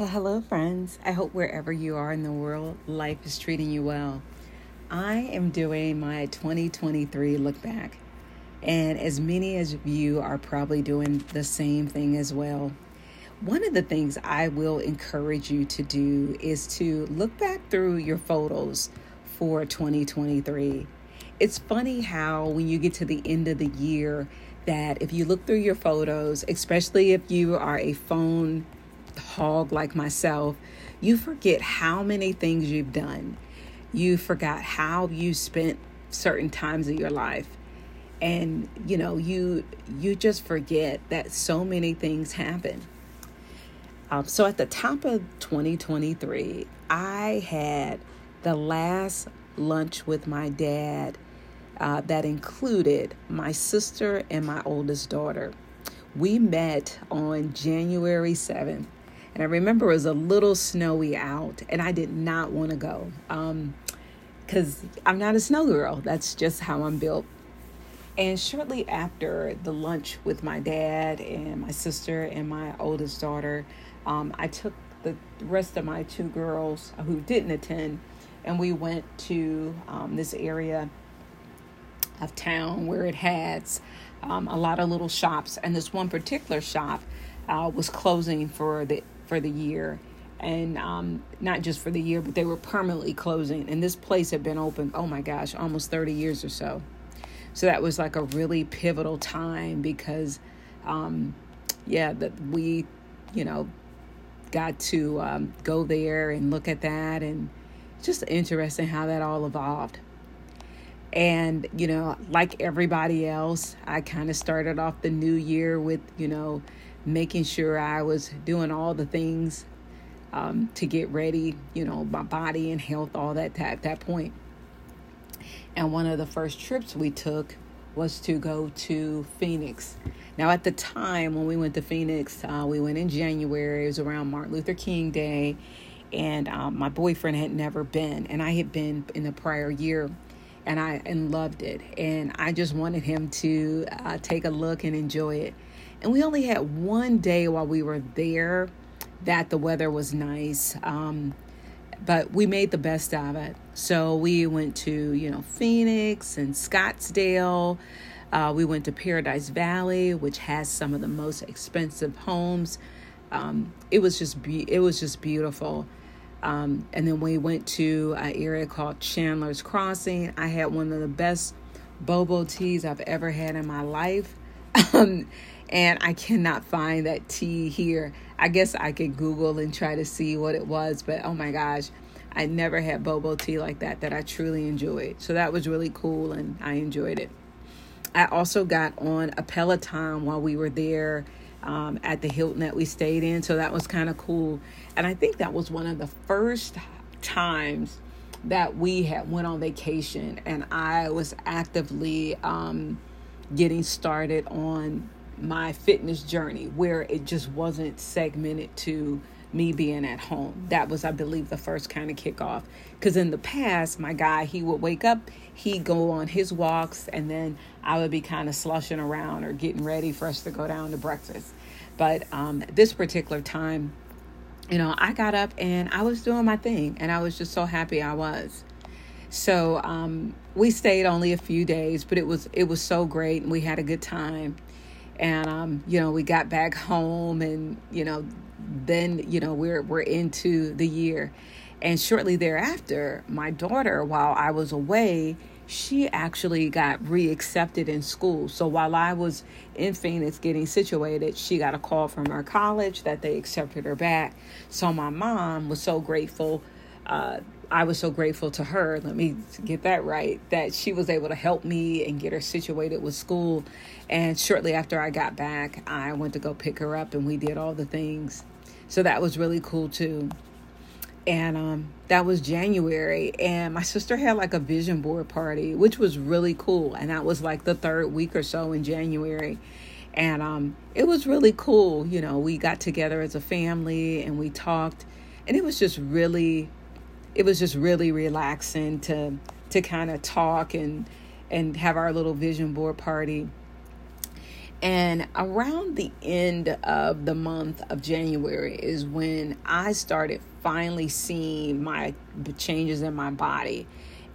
Well, hello, friends. I hope wherever you are in the world, life is treating you well. I am doing my 2023 look back, and as many as you are probably doing the same thing as well. One of the things I will encourage you to do is to look back through your photos for 2023. It's funny how when you get to the end of the year, that if you look through your photos, especially if you are a phone hog like myself, you forget how many things you've done. You forgot how you spent certain times of your life. And you know, you you just forget that so many things happen. Um, so at the top of 2023, I had the last lunch with my dad uh, that included my sister and my oldest daughter. We met on January 7th, and I remember it was a little snowy out, and I did not want to go because um, I'm not a snow girl. That's just how I'm built. And shortly after the lunch with my dad and my sister and my oldest daughter, um, I took the rest of my two girls who didn't attend, and we went to um, this area of town where it has um, a lot of little shops, and this one particular shop uh, was closing for the for the year, and um, not just for the year, but they were permanently closing. And this place had been open, oh my gosh, almost thirty years or so. So that was like a really pivotal time because, um, yeah, that we, you know, got to um, go there and look at that, and just interesting how that all evolved. And, you know, like everybody else, I kind of started off the new year with, you know, making sure I was doing all the things um, to get ready, you know, my body and health, all that at that point. And one of the first trips we took was to go to Phoenix. Now, at the time when we went to Phoenix, uh, we went in January. It was around Martin Luther King Day, and um, my boyfriend had never been, and I had been in the prior year and I and loved it. And I just wanted him to uh, take a look and enjoy it. And we only had one day while we were there that the weather was nice. Um, but we made the best of it. So we went to, you know, Phoenix and Scottsdale. Uh, we went to Paradise Valley, which has some of the most expensive homes. Um, it was just be- it was just beautiful. Um, and then we went to an area called Chandler's Crossing. I had one of the best bobo teas I've ever had in my life. Um, and I cannot find that tea here. I guess I could Google and try to see what it was, but oh my gosh, I never had bobo tea like that that I truly enjoyed. So that was really cool and I enjoyed it. I also got on a Peloton while we were there um, at the Hilton that we stayed in. So that was kind of cool. And I think that was one of the first times that we had went on vacation and I was actively um, getting started on my fitness journey where it just wasn't segmented to me being at home. That was, I believe, the first kind of kickoff. Because in the past, my guy, he would wake up, he'd go on his walks, and then I would be kind of slushing around or getting ready for us to go down to breakfast. But um, this particular time, you know, I got up and I was doing my thing, and I was just so happy I was. So um, we stayed only a few days, but it was it was so great, and we had a good time. And um, you know, we got back home, and you know, then you know we're we're into the year, and shortly thereafter, my daughter, while I was away, she actually got reaccepted in school. So while I was in Phoenix getting situated, she got a call from her college that they accepted her back. So my mom was so grateful. Uh, I was so grateful to her, let me get that right, that she was able to help me and get her situated with school. And shortly after I got back, I went to go pick her up and we did all the things. So that was really cool too and um, that was January. And my sister had like a vision board party, which was really cool. And that was like the third week or so in January. And um, it was really cool. You know, we got together as a family and we talked, and it was just really, it was just really relaxing to to kind of talk and and have our little vision board party. And around the end of the month of January is when I started finally seeing my changes in my body.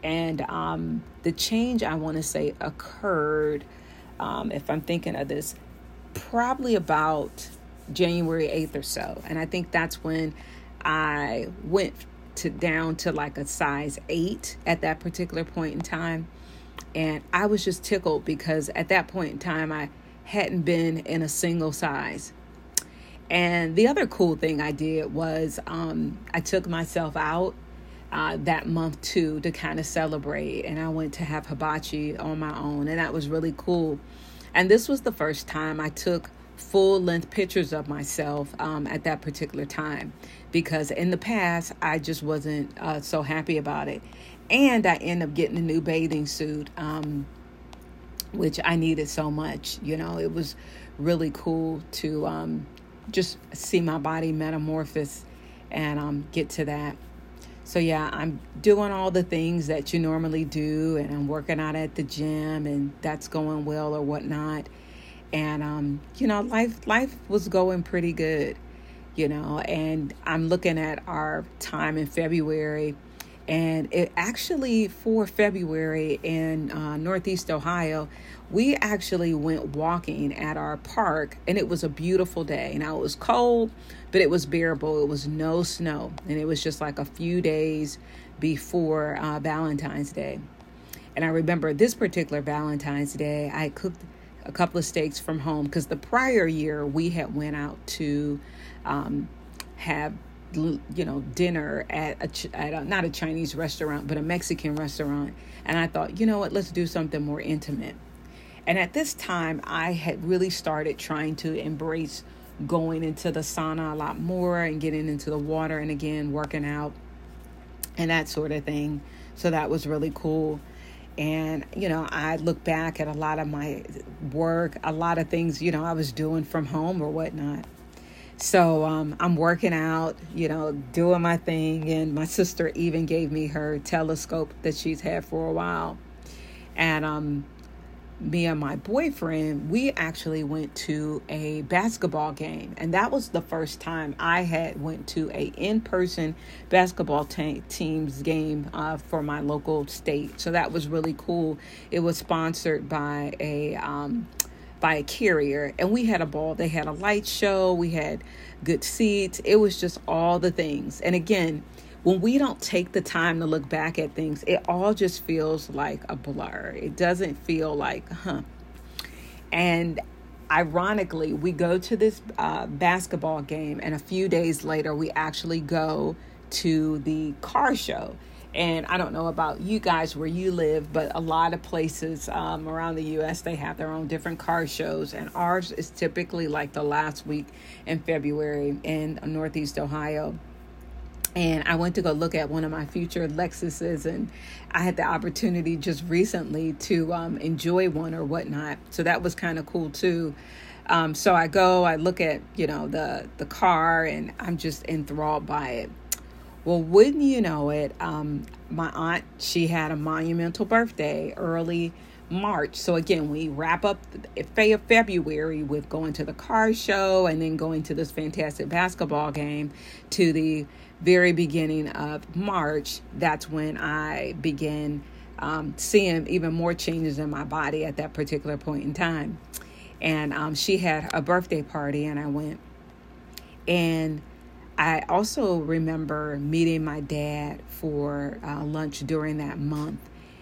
And um, the change I want to say occurred, um, if I'm thinking of this, probably about January 8th or so. And I think that's when I went to down to like a size 8 at that particular point in time. And I was just tickled because at that point in time I hadn't been in a single size. And the other cool thing I did was um, I took myself out uh, that month too to kind of celebrate. And I went to have hibachi on my own, and that was really cool. And this was the first time I took full length pictures of myself um, at that particular time because in the past I just wasn't uh, so happy about it. And I end up getting a new bathing suit, um, which I needed so much. You know, it was really cool to um, just see my body metamorphose and um, get to that. So, yeah, I'm doing all the things that you normally do, and I'm working out at the gym, and that's going well or whatnot. And, um, you know, life, life was going pretty good, you know, and I'm looking at our time in February and it actually for February in uh, Northeast Ohio, we actually went walking at our park, and it was a beautiful day. Now it was cold, but it was bearable. It was no snow, and it was just like a few days before uh, Valentine's Day. And I remember this particular Valentine's Day, I cooked a couple of steaks from home because the prior year we had went out to um, have you know dinner at a, at a, not a Chinese restaurant but a Mexican restaurant. And I thought you know what? Let's do something more intimate. And at this time I had really started trying to embrace going into the sauna a lot more and getting into the water and again working out and that sort of thing. So that was really cool and you know I look back at a lot of my work a lot of things you know I was doing from home or whatnot so um, I'm working out, you know, doing my thing. And my sister even gave me her telescope that she's had for a while. And um, me and my boyfriend, we actually went to a basketball game, and that was the first time I had went to a in-person basketball t- team's game uh, for my local state. So that was really cool. It was sponsored by a um, by a carrier and we had a ball. They had a light show, we had good seats. It was just all the things. And again, when we don't take the time to look back at things, it all just feels like a blur. It doesn't feel like, huh. And ironically, we go to this uh, basketball game, and a few days later, we actually go to the car show. And I don't know about you guys where you live, but a lot of places um, around the U.S. they have their own different car shows, and ours is typically like the last week in February in Northeast Ohio. And I went to go look at one of my future Lexuses, and I had the opportunity just recently to um, enjoy one or whatnot. So that was kind of cool too. Um, so I go, I look at you know the the car, and I'm just enthralled by it. Well, wouldn't you know it, um, my aunt, she had a monumental birthday early March. So again, we wrap up February with going to the car show and then going to this fantastic basketball game to the very beginning of March. That's when I began um, seeing even more changes in my body at that particular point in time. And um, she had a birthday party, and I went. And I also remember meeting my dad for uh, lunch during that month.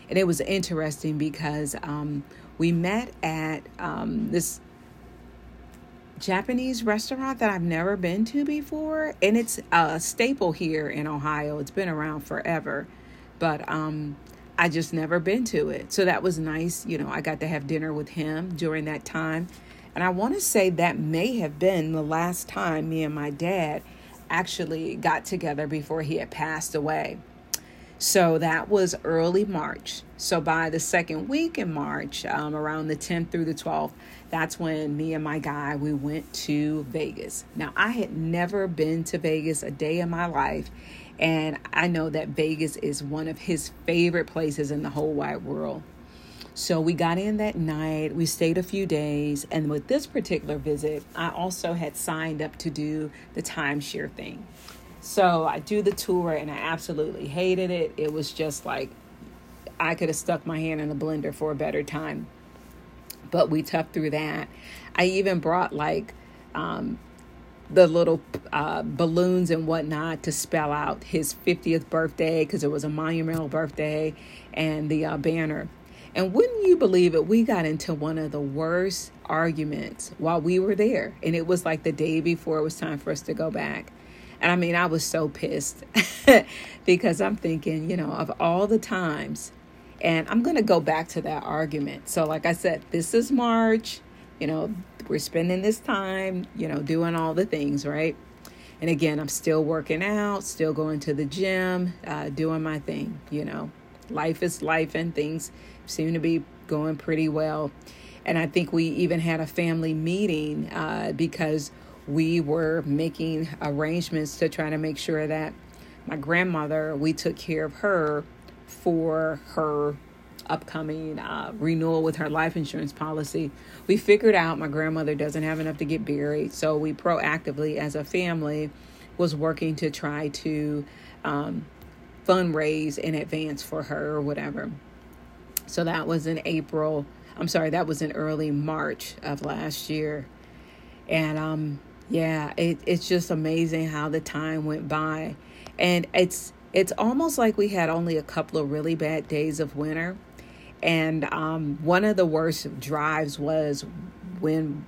And it was interesting because um, we met at um, this Japanese restaurant that I've never been to before. And it's a staple here in Ohio. It's been around forever. But um, I just never been to it. So that was nice. You know, I got to have dinner with him during that time. And I want to say that may have been the last time me and my dad actually got together before he had passed away. So that was early March. So by the second week in March, um, around the 10th through the 12th, that's when me and my guy we went to Vegas. Now I had never been to Vegas a day in my life, and I know that Vegas is one of his favorite places in the whole wide world. So we got in that night, we stayed a few days, and with this particular visit, I also had signed up to do the timeshare thing. So I do the tour and I absolutely hated it. It was just like I could have stuck my hand in a blender for a better time. But we toughed through that. I even brought like um, the little uh, balloons and whatnot to spell out his 50th birthday because it was a monumental birthday and the uh, banner. And wouldn't you believe it, we got into one of the worst arguments while we were there. And it was like the day before it was time for us to go back. And I mean, I was so pissed because I'm thinking, you know, of all the times, and I'm going to go back to that argument. So, like I said, this is March, you know, we're spending this time, you know, doing all the things, right? And again, I'm still working out, still going to the gym, uh, doing my thing, you know. Life is life, and things seem to be going pretty well. And I think we even had a family meeting uh, because we were making arrangements to try to make sure that my grandmother, we took care of her for her upcoming uh, renewal with her life insurance policy. We figured out my grandmother doesn't have enough to get buried, so we proactively, as a family, was working to try to um, fundraise in advance for her or whatever. So that was in April. I'm sorry, that was in early March of last year. And um, yeah, it, it's just amazing how the time went by. And it's it's almost like we had only a couple of really bad days of winter. And um, one of the worst drives was when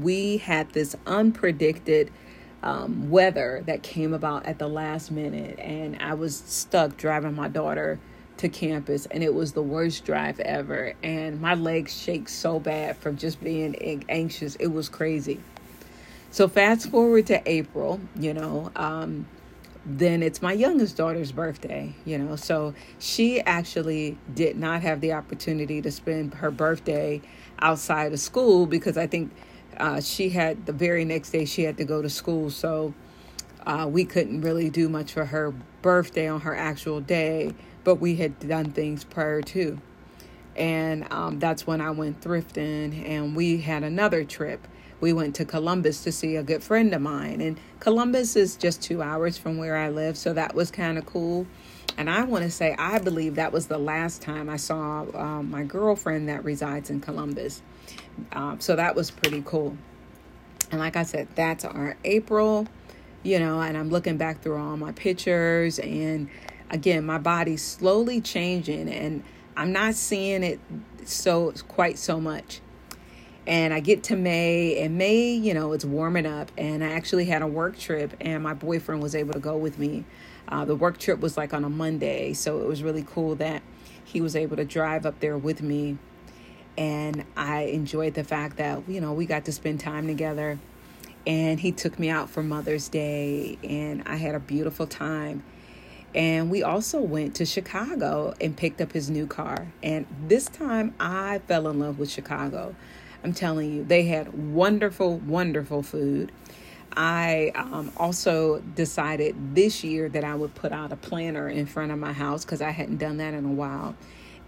we had this unpredicted um, weather that came about at the last minute. And I was stuck driving my daughter to campus, and it was the worst drive ever. And my legs shake so bad from just being anxious. It was crazy. So fast forward to April, you know, um, then it's my youngest daughter's birthday, you know. So she actually did not have the opportunity to spend her birthday outside of school because I think uh, she had the very next day she had to go to school. So uh, we couldn't really do much for her birthday on her actual day, but we had done things prior to. And um, that's when I went thrifting and we had another trip we went to Columbus to see a good friend of mine. And Columbus is just two hours from where I live, so that was kind of cool. And I want to say, I believe that was the last time I saw um, my girlfriend that resides in Columbus. Um, so that was pretty cool. And like I said, that's our April, you know, and I'm looking back through all my pictures. And again, my body's slowly changing, and I'm not seeing it so quite so much and I get to May, and May, you know, it's warming up, and I actually had a work trip, and my boyfriend was able to go with me. Uh, the work trip was like on a Monday, so it was really cool that he was able to drive up there with me, and I enjoyed the fact that you know we got to spend time together, and he took me out for Mother's Day, and I had a beautiful time. And we also went to Chicago and picked up his new car. And this time I fell in love with Chicago. I'm telling you, they had wonderful, wonderful food. I um, also decided this year that I would put out a planter in front of my house because I hadn't done that in a while.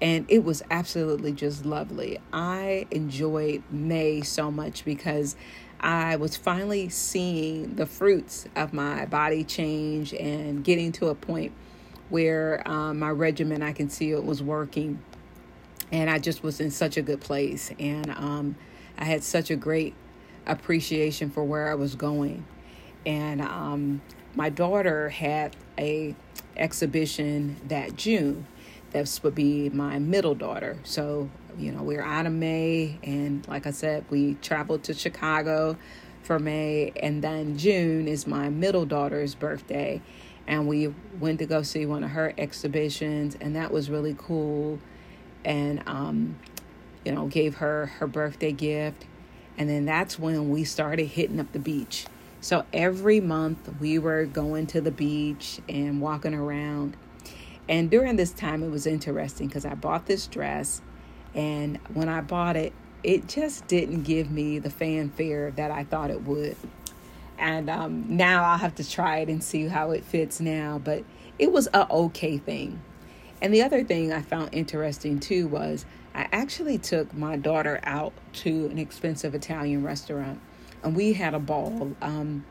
And it was absolutely just lovely. I enjoyed May so much because I was finally seeing the fruits of my body change and getting to a point where um, my regimen, I can see it was working and I just was in such a good place. And um, I had such a great appreciation for where I was going. And um, my daughter had a exhibition that June. This would be my middle daughter. So, you know, we we're out of May, and like I said, we traveled to Chicago for May, and then June is my middle daughter's birthday, and we went to go see one of her exhibitions, and that was really cool and um, you know gave her her birthday gift. And then that's when we started hitting up the beach. So every month we were going to the beach and walking around. And during this time it was interesting because i bought this dress and when i bought it it just didn't give me the fanfare that i thought it would. And um, now i'll have to try it and see how it fits now but it was a okay thing And the other thing I found interesting too was I actually took my daughter out to an expensive Italian restaurant and we had a ball. Um,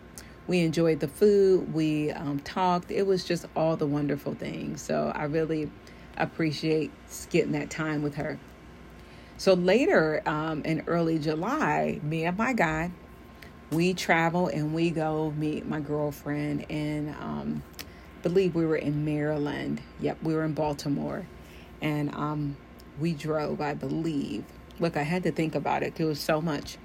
we enjoyed the food, we um, talked. It was just all the wonderful things. So I really appreciate getting that time with her. So later um, in early July, me and my guy, we travel and we go meet my girlfriend and um, believe we were in Maryland. Yep, we were in Baltimore. And um, we drove, I believe. Look, I had to think about it. It was so much.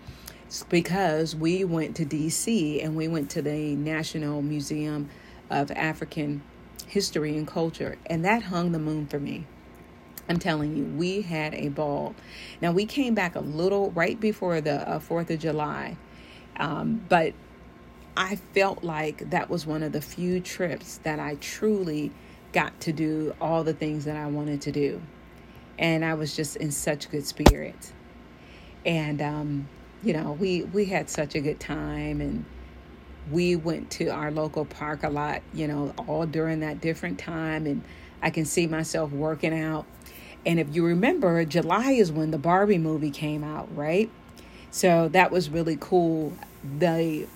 It's because we went to DC and we went to the National Museum of African History and Culture, and that hung the moon for me. I'm telling you, we had a ball. Now, we came back a little right before the uh, 4th of July, um, but I felt like that was one of the few trips that I truly got to do all the things that I wanted to do. And I was just in such good spirits. And, um, you know, we, we had such a good time and we went to our local park a lot, you know, all during that different time. And I can see myself working out. And if you remember, July is when the Barbie movie came out, right? So that was really cool. The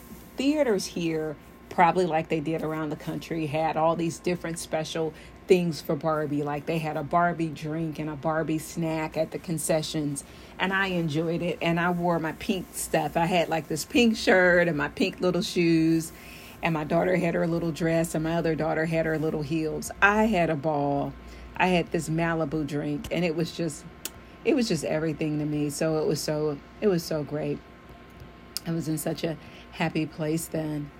theaters here, probably like they did around the country, had all these different special things for Barbie. Like they had a Barbie drink and a Barbie snack at the concessions. And I enjoyed it. And I wore my pink stuff. I had like this pink shirt and my pink little shoes. And my daughter had her little dress, and my other daughter had her little heels. I had a ball. I had this Malibu drink, and it was just it was just everything to me. So it was so it was so great. I was in such a happy place then.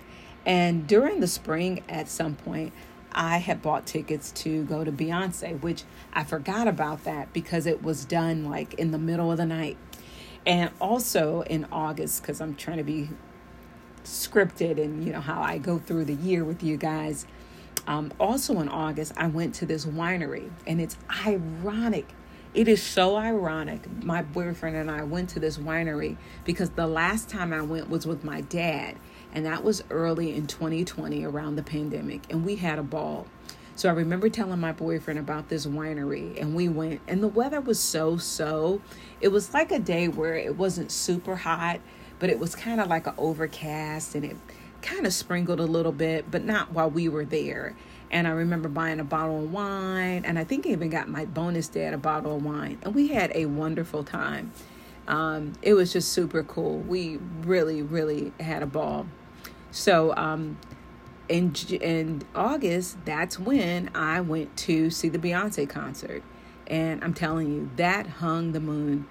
And during the spring at some point, I had bought tickets to go to Beyonce, which I forgot about that because it was done like in the middle of the night. And also in August, because I'm trying to be scripted and you know how I go through the year with you guys. Um, also in August, I went to this winery, and it's ironic it is so ironic. My boyfriend and I went to this winery because the last time I went was with my dad, and that was early in 2020 around the pandemic, and we had a ball. So I remember telling my boyfriend about this winery, and we went, and the weather was so so. It was like a day where it wasn't super hot, but it was kind of like an overcast, and it kind of sprinkled a little bit, but not while we were there. And I remember buying a bottle of wine, and I think I even got my bonus dad a bottle of wine, and we had a wonderful time. Um, it was just super cool. We really, really had a ball. So, um, in in August, that's when I went to see the Beyonce concert, and I'm telling you, that hung the moon.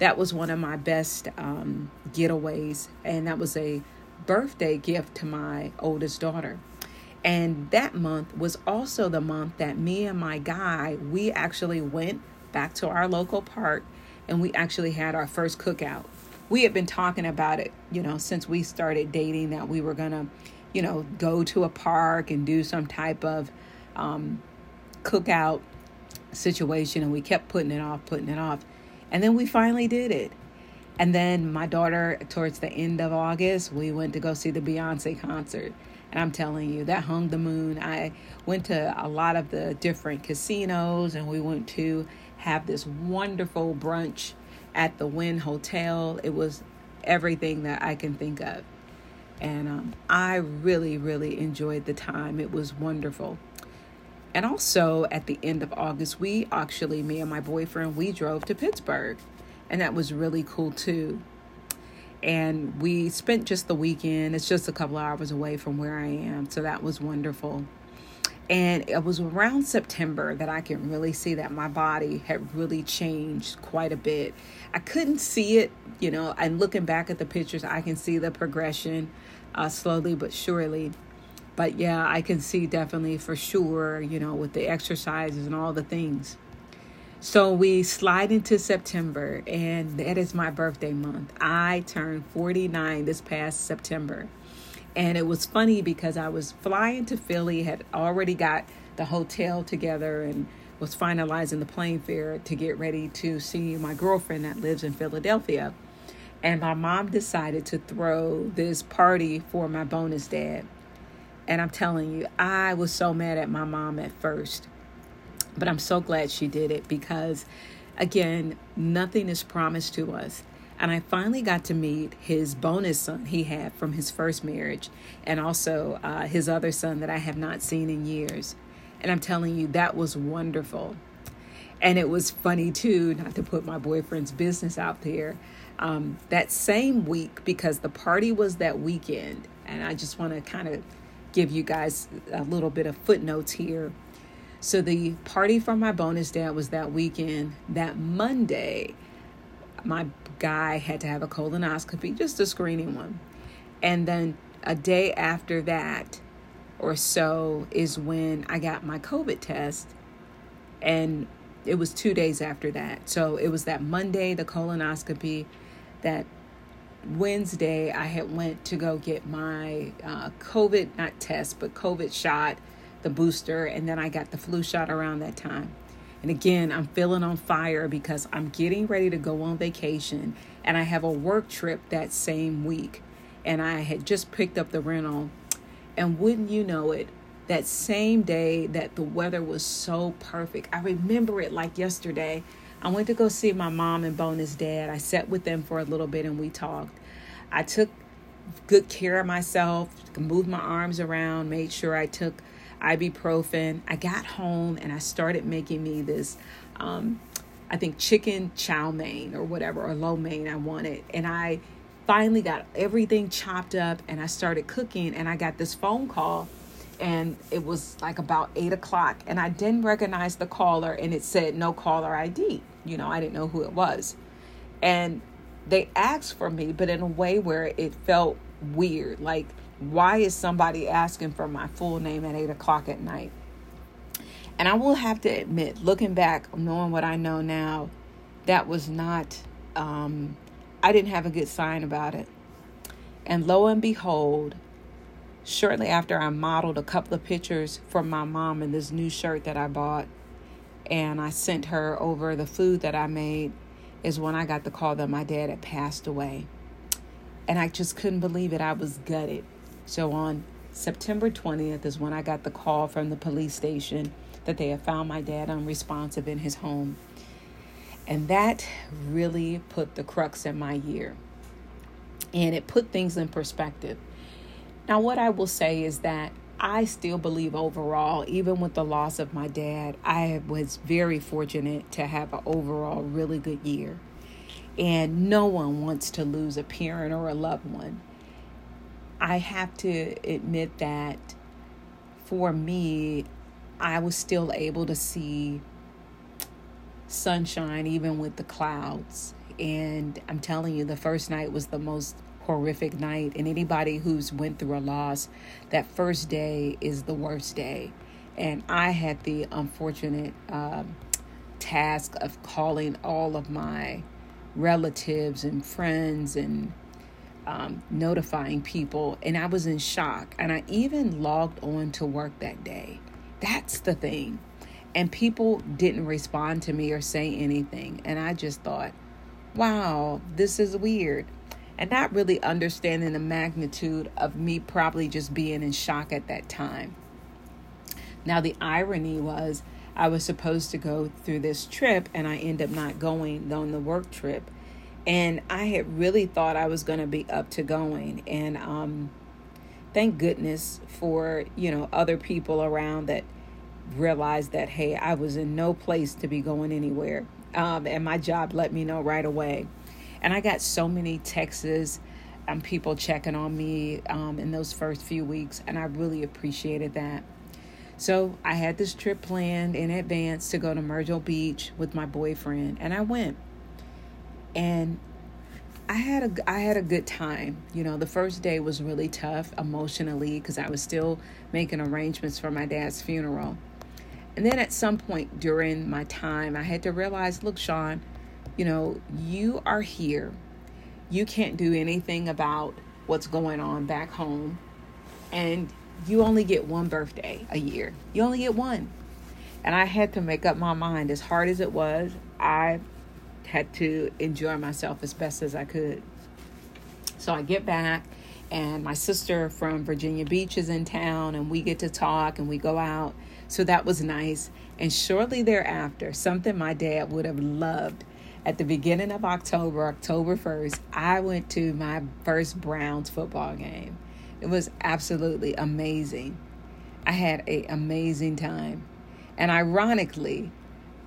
That was one of my best um, getaways, and that was a birthday gift to my oldest daughter. And that month was also the month that me and my guy, we actually went back to our local park and we actually had our first cookout. We had been talking about it, you know, since we started dating that we were going to, you know, go to a park and do some type of um, cookout situation. And we kept putting it off, putting it off. And then we finally did it. And then my daughter, towards the end of August, we went to go see the Beyonce concert. And I'm telling you, that hung the moon. I went to a lot of the different casinos and we went to have this wonderful brunch at the Wynn Hotel. It was everything that I can think of. And um, I really, really enjoyed the time. It was wonderful. And also at the end of August, we actually, me and my boyfriend, we drove to Pittsburgh. And that was really cool too and we spent just the weekend. It's just a couple hours away from where I am, so that was wonderful. And it was around September that I can really see that my body had really changed quite a bit. I couldn't see it, you know, and looking back at the pictures, I can see the progression uh, slowly but surely. But yeah, I can see definitely for sure, you know, with the exercises and all the things. So we slide into September, and that is my birthday month. I turned 49 this past September. And it was funny because I was flying to Philly, had already got the hotel together, and was finalizing the plane fare to get ready to see my girlfriend that lives in Philadelphia. And my mom decided to throw this party for my bonus dad. And I'm telling you, I was so mad at my mom at first But I'm so glad she did it because, again, nothing is promised to us. And I finally got to meet his bonus son he had from his first marriage, and also uh, his other son that I have not seen in years. And I'm telling you, that was wonderful. And it was funny too, not to put my boyfriend's business out there. Um, that same week, because the party was that weekend, and I just want to kind of give you guys a little bit of footnotes here. So the party for my bonus dad was that weekend. That Monday, my guy had to have a colonoscopy, just a screening one. And then a day after that or so is when I got my COVID test. And it was two days after that. So it was that Monday, the colonoscopy, that Wednesday, I had went to go get my uh, COVID, not test, but COVID shot, the booster, and then I got the flu shot around that time. And again, I'm feeling on fire because I'm getting ready to go on vacation and I have a work trip that same week. And I had just picked up the rental. And wouldn't you know it, that same day that the weather was so perfect, I remember it like yesterday. I went to go see my mom and bonus dad. I sat with them for a little bit and we talked. I took good care of myself, moved my arms around, made sure I took ibuprofen. I got home and I started making me this, um, I think chicken chow mein or whatever, or lo mein I wanted. And I finally got everything chopped up and I started cooking and I got this phone call and it was like about eight o'clock and i didn't recognize the caller and it said no caller id you know i didn't know who it was and they asked for me but in a way where it felt weird like why is somebody asking for my full name at eight o'clock at night and i will have to admit looking back knowing what i know now that was not um, i didn't have a good sign about it and lo and behold shortly after I modeled a couple of pictures for my mom in this new shirt that I bought, and I sent her over the food that I made, is when I got the call that my dad had passed away. And I just couldn't believe it. I was gutted. So on September 20th is when I got the call from the police station that they had found my dad unresponsive in his home. And that really put the crux in my year. And it put things in perspective now, what I will say is that I still believe overall, even with the loss of my dad, I was very fortunate to have an overall really good year. And no one wants to lose a parent or a loved one. I have to admit that for me, I was still able to see sunshine even with the clouds. And I'm telling you, the first night was the most horrific night and anybody who's went through a loss that first day is the worst day and i had the unfortunate um, task of calling all of my relatives and friends and um, notifying people and i was in shock. And i even logged on to work that day. That's the thing. And people didn't respond to me or say anything. And i just thought wow this is weird. And not really understanding the magnitude of me probably just being in shock at that time. Now, the irony was I was supposed to go through this trip and I end up not going on the work trip. And I had really thought I was going to be up to going. And um, thank goodness for, you know, other people around that realized that, hey, I was in no place to be going anywhere. Um, and my job let me know right away. And I got so many texts and um, people checking on me um, in those first few weeks, and I really appreciated that. So I had this trip planned in advance to go to Myrtle Beach with my boyfriend, and I went. And I had a I had a good time. You know, the first day was really tough emotionally because I was still making arrangements for my dad's funeral. And then at some point during my time, I had to realize, look, Shawn, you know, you are here. You can't do anything about what's going on back home. And you only get one birthday a year. You only get one. And I had to make up my mind as hard as it was. I had to enjoy myself as best as I could. So I get back and my sister from Virginia Beach is in town, and we get to talk and we go out. So that was nice. And shortly thereafter, something my dad would have loved at the beginning of October, October 1st, I went to my first Browns football game. It was absolutely amazing. I had an amazing time. And ironically,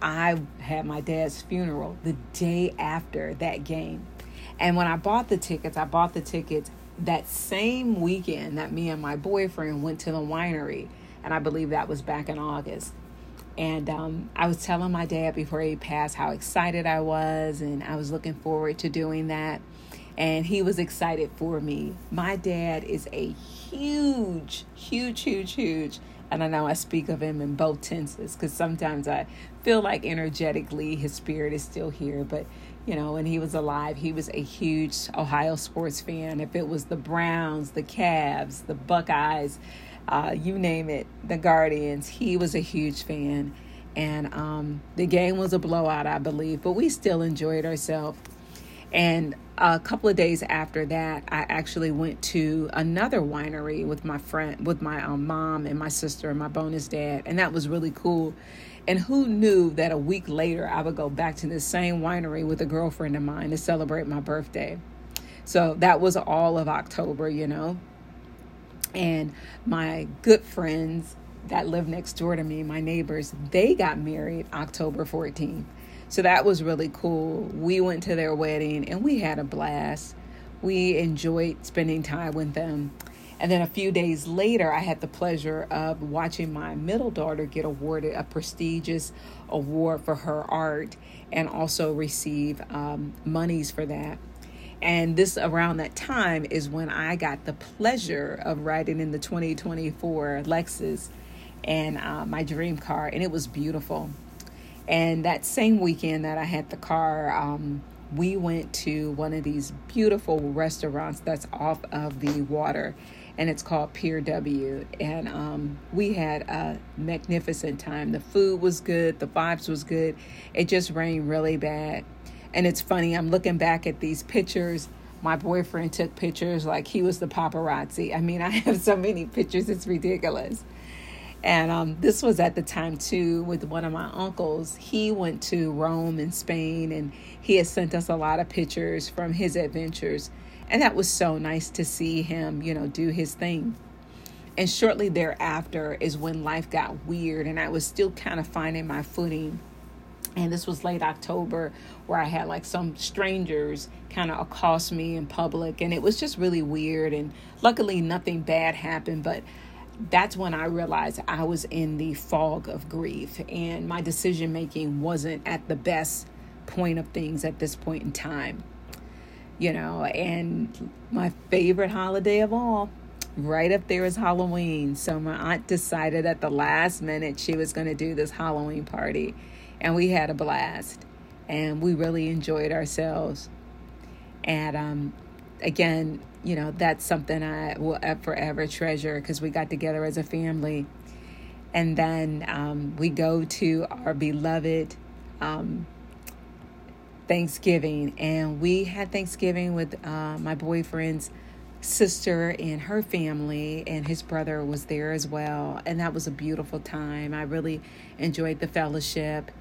I had my dad's funeral the day after that game. And when I bought the tickets, I bought the tickets that same weekend that me and my boyfriend went to the winery. And I believe that was back in August. And um, I was telling my dad before he passed how excited I was, and I was looking forward to doing that. And he was excited for me. My dad is a huge, huge, huge, huge, and I know I speak of him in both tenses because sometimes I feel like energetically his spirit is still here. But, you know, when he was alive, he was a huge Ohio sports fan. If it was the Browns, the Cavs, the Buckeyes, uh, you name it, the Guardians. He was a huge fan. And um, the game was a blowout, I believe, but we still enjoyed ourselves. And a couple of days after that, I actually went to another winery with my friend, with my um, mom and my sister and my bonus dad, and that was really cool. And who knew that a week later I would go back to the same winery with a girlfriend of mine to celebrate my birthday? So that was all of October, you know. And my good friends that live next door to me, my neighbors, they got married October 14th. So that was really cool. We went to their wedding and we had a blast. We enjoyed spending time with them. And then a few days later, I had the pleasure of watching my middle daughter get awarded a prestigious award for her art and also receive um, monies for that. And this around that time is when I got the pleasure of riding in the 2024 Lexus and uh, my dream car, and it was beautiful. And that same weekend that I had the car, um, we went to one of these beautiful restaurants that's off of the water, and it's called Pier W. And um, we had a magnificent time. The food was good, the vibes was good. It just rained really bad and it's funny, I'm looking back at these pictures. My boyfriend took pictures like he was the paparazzi. I mean, I have so many pictures, it's ridiculous. And um, this was at the time too with one of my uncles. He went to Rome in Spain and he had sent us a lot of pictures from his adventures. And that was so nice to see him, you know, do his thing. And shortly thereafter is when life got weird and I was still kind of finding my footing and this was late October where I had like some strangers kind of accost me in public and it was just really weird and luckily nothing bad happened but that's when I realized I was in the fog of grief and my decision making wasn't at the best point of things at this point in time you know and my favorite holiday of all right up there is Halloween so my aunt decided at the last minute she was going to do this Halloween party and we had a blast and we really enjoyed ourselves. And um, again, you know, that's something I will forever treasure because we got together as a family. And then um, we go to our beloved um, Thanksgiving, and we had Thanksgiving with uh, my boyfriend's sister and her family, and his brother was there as well. And that was a beautiful time. I really enjoyed the fellowship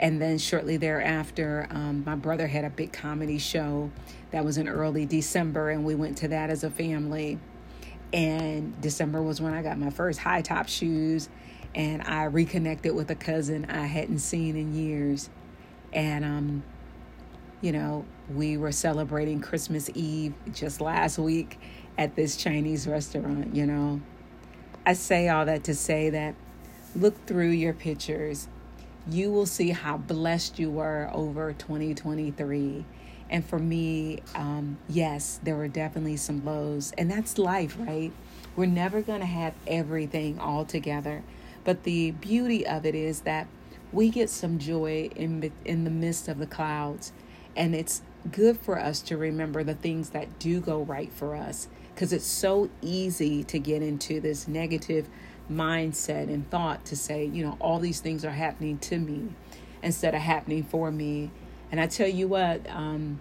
and then shortly thereafter, um, my brother had a big comedy show that was in early December, and we went to that as a family. And December was when I got my first high top shoes, and I reconnected with a cousin I hadn't seen in years. And, um, you know, we were celebrating Christmas Eve just last week at this Chinese restaurant, you know. I say all that to say that look through your pictures you will see how blessed you were over 2023. And for me, um, yes, there were definitely some lows, and that's life, right? We're never going to have everything all together. But the beauty of it is that we get some joy in, in the midst of the clouds. And it's good for us to remember the things that do go right for us because it's so easy to get into this negative mindset and thought to say, you know, all these things are happening to me instead of happening for me. And I tell you what, um,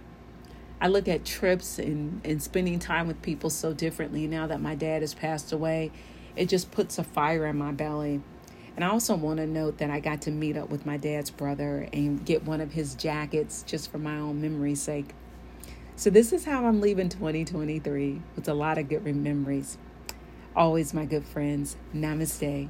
I look at trips and, and spending time with people so differently now that my dad has passed away. It just puts a fire in my belly. And I also want to note that I got to meet up with my dad's brother and get one of his jackets just for my own memory's sake. So, this is how I'm leaving 2023 with a lot of good memories. Always, my good friends. Namaste.